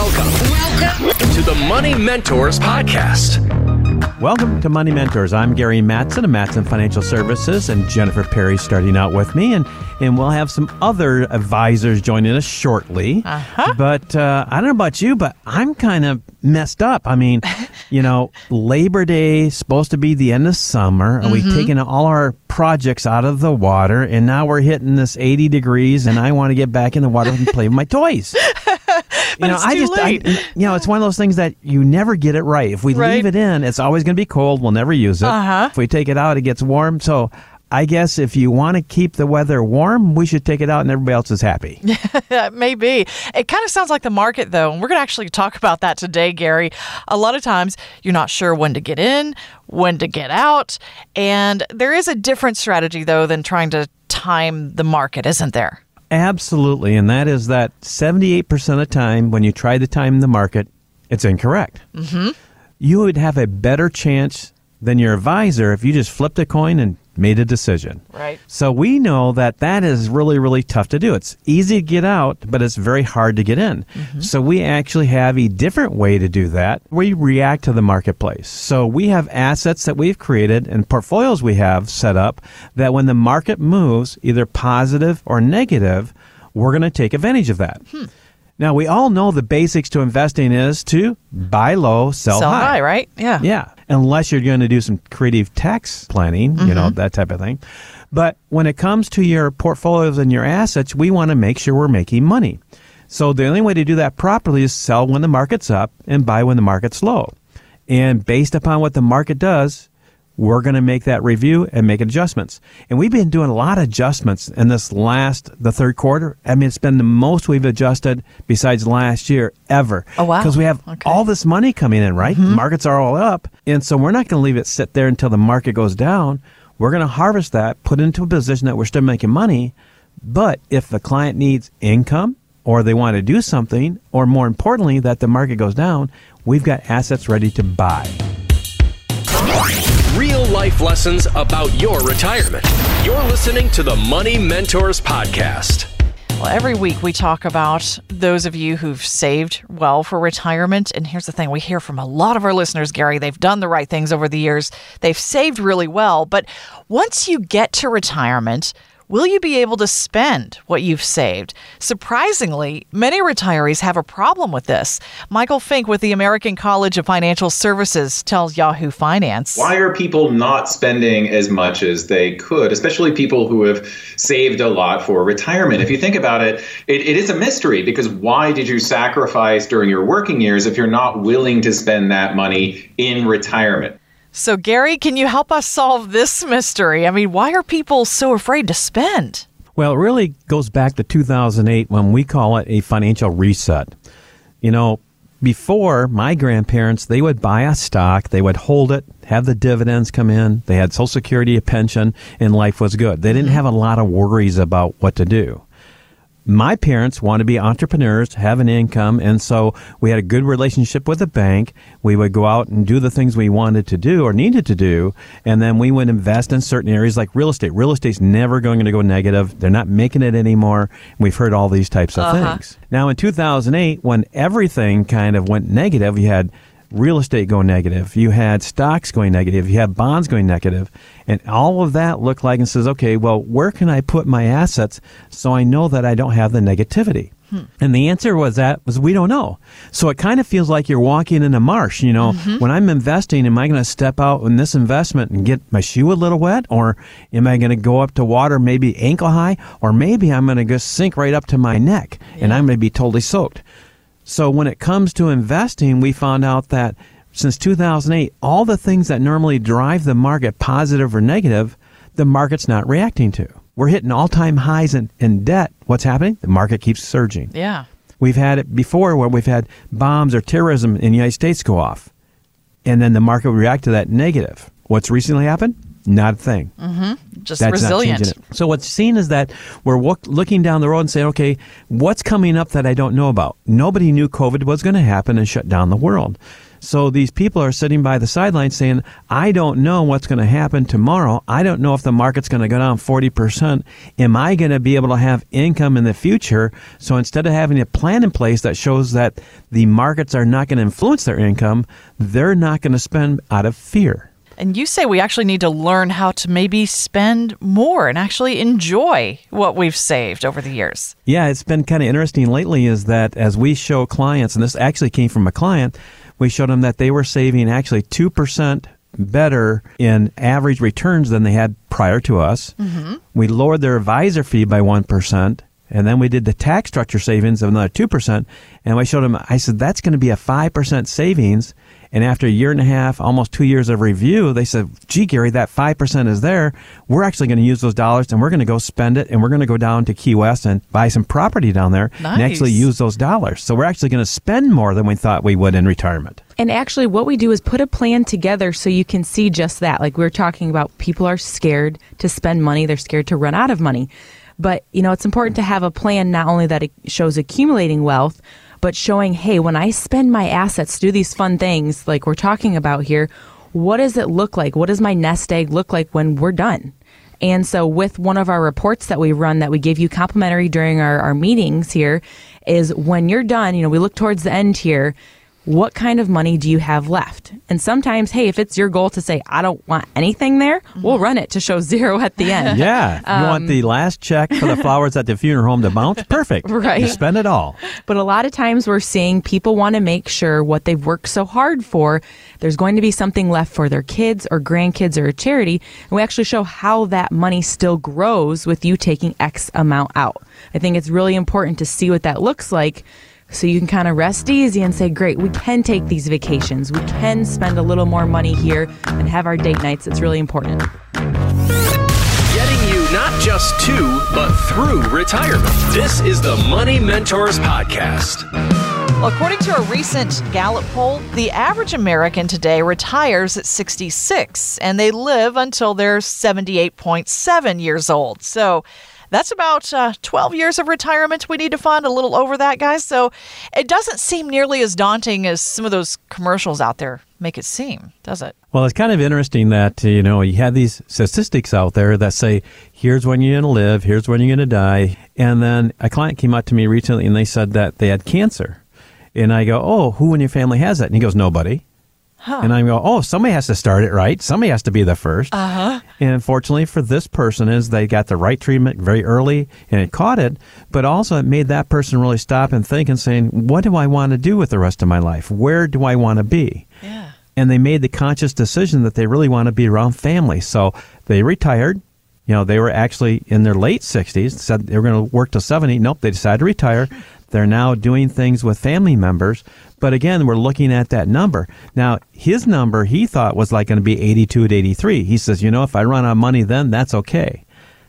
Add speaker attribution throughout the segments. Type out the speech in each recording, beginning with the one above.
Speaker 1: Welcome. Welcome to the Money Mentors Podcast.
Speaker 2: Welcome to Money Mentors. I'm Gary Mattson of Mattson Financial Services, and Jennifer Perry starting out with me, and and we'll have some other advisors joining us shortly.
Speaker 3: Uh-huh.
Speaker 2: But uh, I don't know about you, but I'm kind of messed up. I mean, you know, Labor Day is supposed to be the end of summer, and
Speaker 3: Mm-hmm.
Speaker 2: we've taken all our projects out of the water, and now we're hitting this 80 degrees, and I want to get back in the water and play with my toys. You know,
Speaker 3: it's
Speaker 2: I just, I, you know, it's one of those things that you never get it right. If we
Speaker 3: Right.
Speaker 2: leave it in, it's always going to be cold. We'll never use it.
Speaker 3: Uh-huh.
Speaker 2: If we take it out, it gets warm. So I guess if you want to keep the weather warm, we should take it out and everybody else is happy.
Speaker 3: Maybe. It kind of sounds like the market, though, and we're going to actually talk about that today, Gary. A lot of times, you're not sure when to get in, when to get out, and there is a different strategy, though, than trying to time the market, isn't there?
Speaker 2: Absolutely. And that is that 78% of the time when you try to time the market, it's incorrect. Mm-hmm. You would have a better chance than your advisor if you just flipped a coin and made a decision.
Speaker 3: Right.
Speaker 2: So we know that that is really, really tough to do. It's easy to get out, but it's very hard to get in. Mm-hmm. So we actually have a different way to do that. We react to the marketplace. So we have assets that we've created and portfolios we have set up that when the market moves, either positive or negative, we're going to take advantage of that. Hmm. Now, we all know the basics to investing is to buy low, sell,
Speaker 3: Sell high, right? Yeah.
Speaker 2: yeah, unless you're going to do some creative tax planning, you know, mm-hmm. that type of thing. But when it comes to your portfolios and your assets, we want to make sure we're making money. So the only way to do that properly is sell when the market's up and buy when the market's low. And based upon what the market does, we're going to make that review and make adjustments. And we've been doing a lot of adjustments in this last, the third quarter. I mean, it's been the most we've adjusted besides last year ever.
Speaker 3: Oh, wow.
Speaker 2: Because we have
Speaker 3: Okay.
Speaker 2: all this money coming in, right? Mm-hmm. Markets are all up. And so we're not going to leave it sit there until the market goes down. We're going to harvest that, put it into a position that we're still making money. But if the client needs income or they want to do something, or more importantly, that the market goes down, we've got assets ready to buy.
Speaker 1: Life lessons about your retirement. You're listening to the Money Mentors Podcast.
Speaker 3: Well, every week we talk about those of you who've saved well for retirement. And here's the thing we hear from a lot of our listeners, Gary. They've done the right things over the years, they've saved really well. But once you get to retirement, Will you be able to spend what you've saved? Surprisingly, many retirees have a problem with this. Michael Finke with the American College of Financial Services tells Yahoo Finance.
Speaker 4: Why are people not spending as much as they could, especially people who have saved a lot for retirement? If you think about it, it, it is a mystery because why did you sacrifice during your working years if you're not willing to spend that money in retirement?
Speaker 3: So, Gary, can you help us solve this mystery? I mean, why are people so afraid to spend?
Speaker 2: Well, it really goes back to 2008 when we call it a financial reset. You know, before my grandparents, they would buy a stock, they would hold it, have the dividends come in, they had Social Security, a pension, and life was good. They didn't mm-hmm. have a lot of worries about what to do. My parents want to be entrepreneurs, have an income, and so we had a good relationship with the bank. We would go out and do the things we wanted to do or needed to do, and then we would invest in certain areas like real estate. Real estate's never going to go negative. They're not making it anymore. We've heard all these types of uh-huh. things. Now, in 2008, when everything kind of went negative, you had real estate going negative, you had stocks going negative, you had bonds going negative, and all of that looked like and says, okay, well, where can I put my assets so I know that I don't have the negativity? Hmm. And the answer was that was we don't know. So it kind of feels like you're walking in a marsh. You know, mm-hmm. when I'm investing, am I going to step out in this investment and get my shoe a little wet, or am I going to go up to water maybe ankle high, or maybe I'm going to just sink right up to my neck and I'm going to be totally soaked. So when it comes to investing, we found out that since 2008, all the things that normally drive the market positive or negative, the market's not reacting to. We're hitting all-time highs in, in debt. What's happening? The market keeps surging.
Speaker 3: Yeah.
Speaker 2: We've had it before where we've had bombs or terrorism in the United States go off, and then the market would react to that negative. What's recently happened? Not a thing. Mm-hmm.
Speaker 3: Just
Speaker 2: That's
Speaker 3: resilient.
Speaker 2: So what's seen is that we're look, looking down the road and saying, okay, what's coming up that I don't know about? Nobody knew COVID was going to happen and shut down the world. So these people are sitting by the sidelines saying, I don't know what's going to happen tomorrow. I don't know if the market's going to go down 40%. Am I going to be able to have income in the future? So instead of having a plan in place that shows that the markets are not going to influence their income, they're not going to spend out of fear.
Speaker 3: And you say we actually need to learn how to maybe spend more and actually enjoy what we've saved over the years.
Speaker 2: Yeah, it's been kind of interesting lately is that as we show clients, and this actually came from a client, we showed them that they were saving actually 2% better in average returns than they had prior to us. Mm-hmm. We lowered their advisor fee by 1%. And then we did the tax structure savings of another 2%. And I showed them, I said, that's going to be a 5% savings. And after a year and a half, almost two years of review, they said, gee, Gary, that 5% is there. We're actually going to use those dollars and we're going to go spend it and we're going to go down to Key West and buy some property down there
Speaker 3: nice.
Speaker 2: and actually use those dollars. So we're actually going to spend more than we thought we would in retirement.
Speaker 5: And actually, what we do is put a plan together so you can see just that. Like we are talking about, people are scared to spend money, they're scared to run out of money. But, you know, it's important to have a plan not only that it shows accumulating wealth, but showing, hey, when I spend my assets, do these fun things like we're talking about here, what does it look like? What does my nest egg look like when we're done? And so, with one of our reports that we run that we give you complimentary during our, our meetings here, is when you're done, you know, we look towards the end here what kind of money do you have left? And sometimes, hey, if it's your goal to say, I don't want anything there, mm-hmm. we'll run it to show zero at the end.
Speaker 2: yeah. Um, you want the last check for the flowers at the funeral home to bounce? Perfect.
Speaker 5: Right.
Speaker 2: You spend it all.
Speaker 5: But a lot of times we're seeing people want to make sure what they've worked so hard for, there's going to be something left for their kids or grandkids or a charity. And we actually show how that money still grows with you taking X amount out. I think it's really important to see what that looks like so you can kind of rest easy and say, great, we can take these vacations. We can spend a little more money here and have our date nights. It's really important.
Speaker 1: Getting you not just to, but through retirement. This is the Money Mentors Podcast.
Speaker 3: According to a recent Gallup poll, the average American today retires at 66 and they live until they're 78.7 years old. So that's about uh, 12 years of retirement we need to fund, a little over that, guys. So it doesn't seem nearly as daunting as some of those commercials out there make it seem, does it?
Speaker 2: Well, it's kind of interesting that, you know, you have these statistics out there that say, here's when you're going to live, here's when you're going to die. And then a client came up to me recently and they said that they had cancer. And I go, oh, who in your family has that? And he goes, nobody. Huh. And I'm go, oh, somebody has to start it right. Somebody has to be the 1st
Speaker 3: uh-huh.
Speaker 2: And unfortunately for this person is they got the right treatment very early and it caught it, but also it made that person really stop and think and saying, what do I want to do with the rest of my life? Where do I want to be?
Speaker 3: Yeah.
Speaker 2: And they made the conscious decision that they really want to be around family. So they retired. You know, they were actually in their late 60s, said they were going to work till 70. Nope, they decided to retire. They're now doing things with family members. But again, we're looking at that number. Now, his number he thought was like going to be 82 to 83. He says, you know, if I run out of money then, that's okay.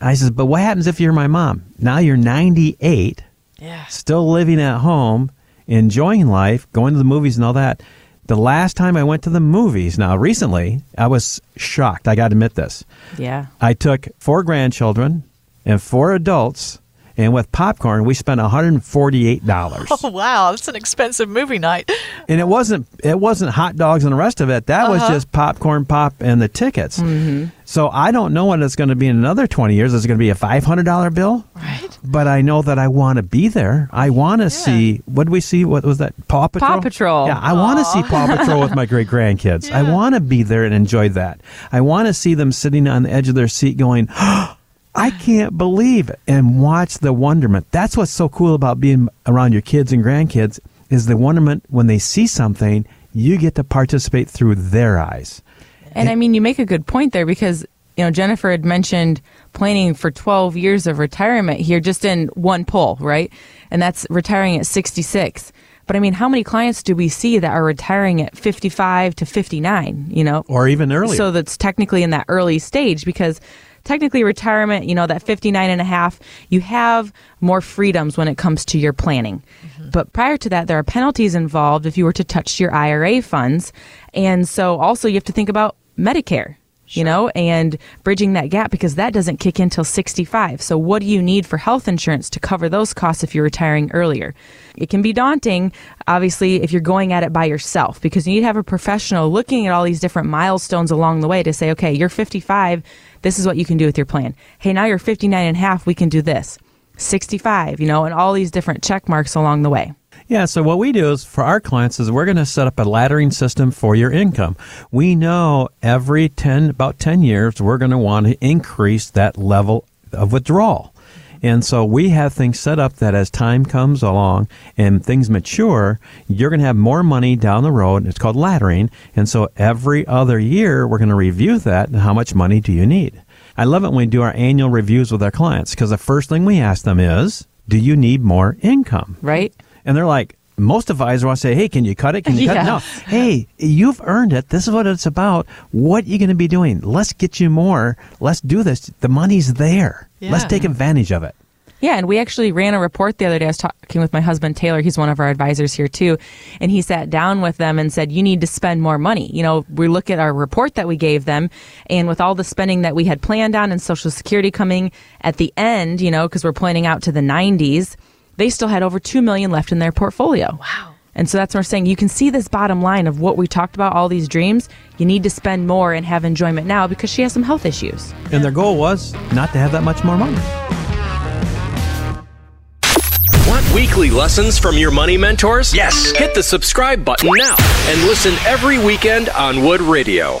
Speaker 2: I says, but what happens if you're my mom? Now you're 98,
Speaker 3: yeah.
Speaker 2: still living at home, enjoying life, going to the movies and all that. The last time I went to the movies, now recently, I was shocked. I got to admit this.
Speaker 5: Yeah.
Speaker 2: I took four grandchildren and four adults and with popcorn, we spent $148.
Speaker 3: Oh wow, that's an expensive movie night.
Speaker 2: And it wasn't it wasn't hot dogs and the rest of it. That uh-huh. was just popcorn pop and the tickets.
Speaker 5: Mm-hmm.
Speaker 2: So I don't know what it's going to be in another 20 years. Is it going to be a $500 bill?
Speaker 3: Right.
Speaker 2: But I know that I want to be there. I want to yeah. see what did we see? What was that? Paw Patrol.
Speaker 5: Paw Patrol.
Speaker 2: Yeah, I want to see Paw Patrol with my great grandkids. Yeah. I want to be there and enjoy that. I want to see them sitting on the edge of their seat going, oh, I can't believe it. And watch the wonderment. That's what's so cool about being around your kids and grandkids is the wonderment when they see something, you get to participate through their eyes.
Speaker 5: And I mean, you make a good point there because, you know, Jennifer had mentioned planning for 12 years of retirement here just in one poll, right? And that's retiring at 66. But I mean, how many clients do we see that are retiring at 55 to 59, you know?
Speaker 2: Or even earlier.
Speaker 5: So that's technically in that early stage because technically retirement, you know, that 59 and a half, you have more freedoms when it comes to your planning. Mm-hmm. But prior to that, there are penalties involved if you were to touch your IRA funds. And so also you have to think about Medicare. You know, and bridging that gap because that doesn't kick in till 65. So, what do you need for health insurance to cover those costs if you're retiring earlier? It can be daunting, obviously, if you're going at it by yourself because you need to have a professional looking at all these different milestones along the way to say, okay, you're 55, this is what you can do with your plan. Hey, now you're 59 and a half, we can do this. 65, you know, and all these different check marks along the way.
Speaker 2: Yeah, so what we do is for our clients is we're going to set up a laddering system for your income. We know every 10 about 10 years we're going to want to increase that level of withdrawal. And so we have things set up that as time comes along and things mature, you're going to have more money down the road. It's called laddering. And so every other year, we're going to review that and how much money do you need? I love it when we do our annual reviews with our clients because the first thing we ask them is, do you need more income?
Speaker 5: Right?
Speaker 2: And they're like, most advisors want to say, hey, can you cut it? Can you cut it?
Speaker 5: Yeah.
Speaker 2: No. Hey, you've earned it. This is what it's about. What are you going to be doing? Let's get you more. Let's do this. The money's there. Let's take advantage of it.
Speaker 5: Yeah, and we actually ran a report the other day. I was talking with my husband Taylor. He's one of our advisors here too, and he sat down with them and said, "You need to spend more money." You know, we look at our report that we gave them, and with all the spending that we had planned on and Social Security coming at the end, you know, because we're planning out to the 90s, they still had over two million left in their portfolio. Wow. And so that's what we're saying. You can see this bottom line of what we talked about, all these dreams. You need to spend more and have enjoyment now because she has some health issues.
Speaker 2: And their goal was not to have that much more money.
Speaker 1: Want weekly lessons from your money mentors? Yes. Hit the subscribe button now and listen every weekend on Wood Radio.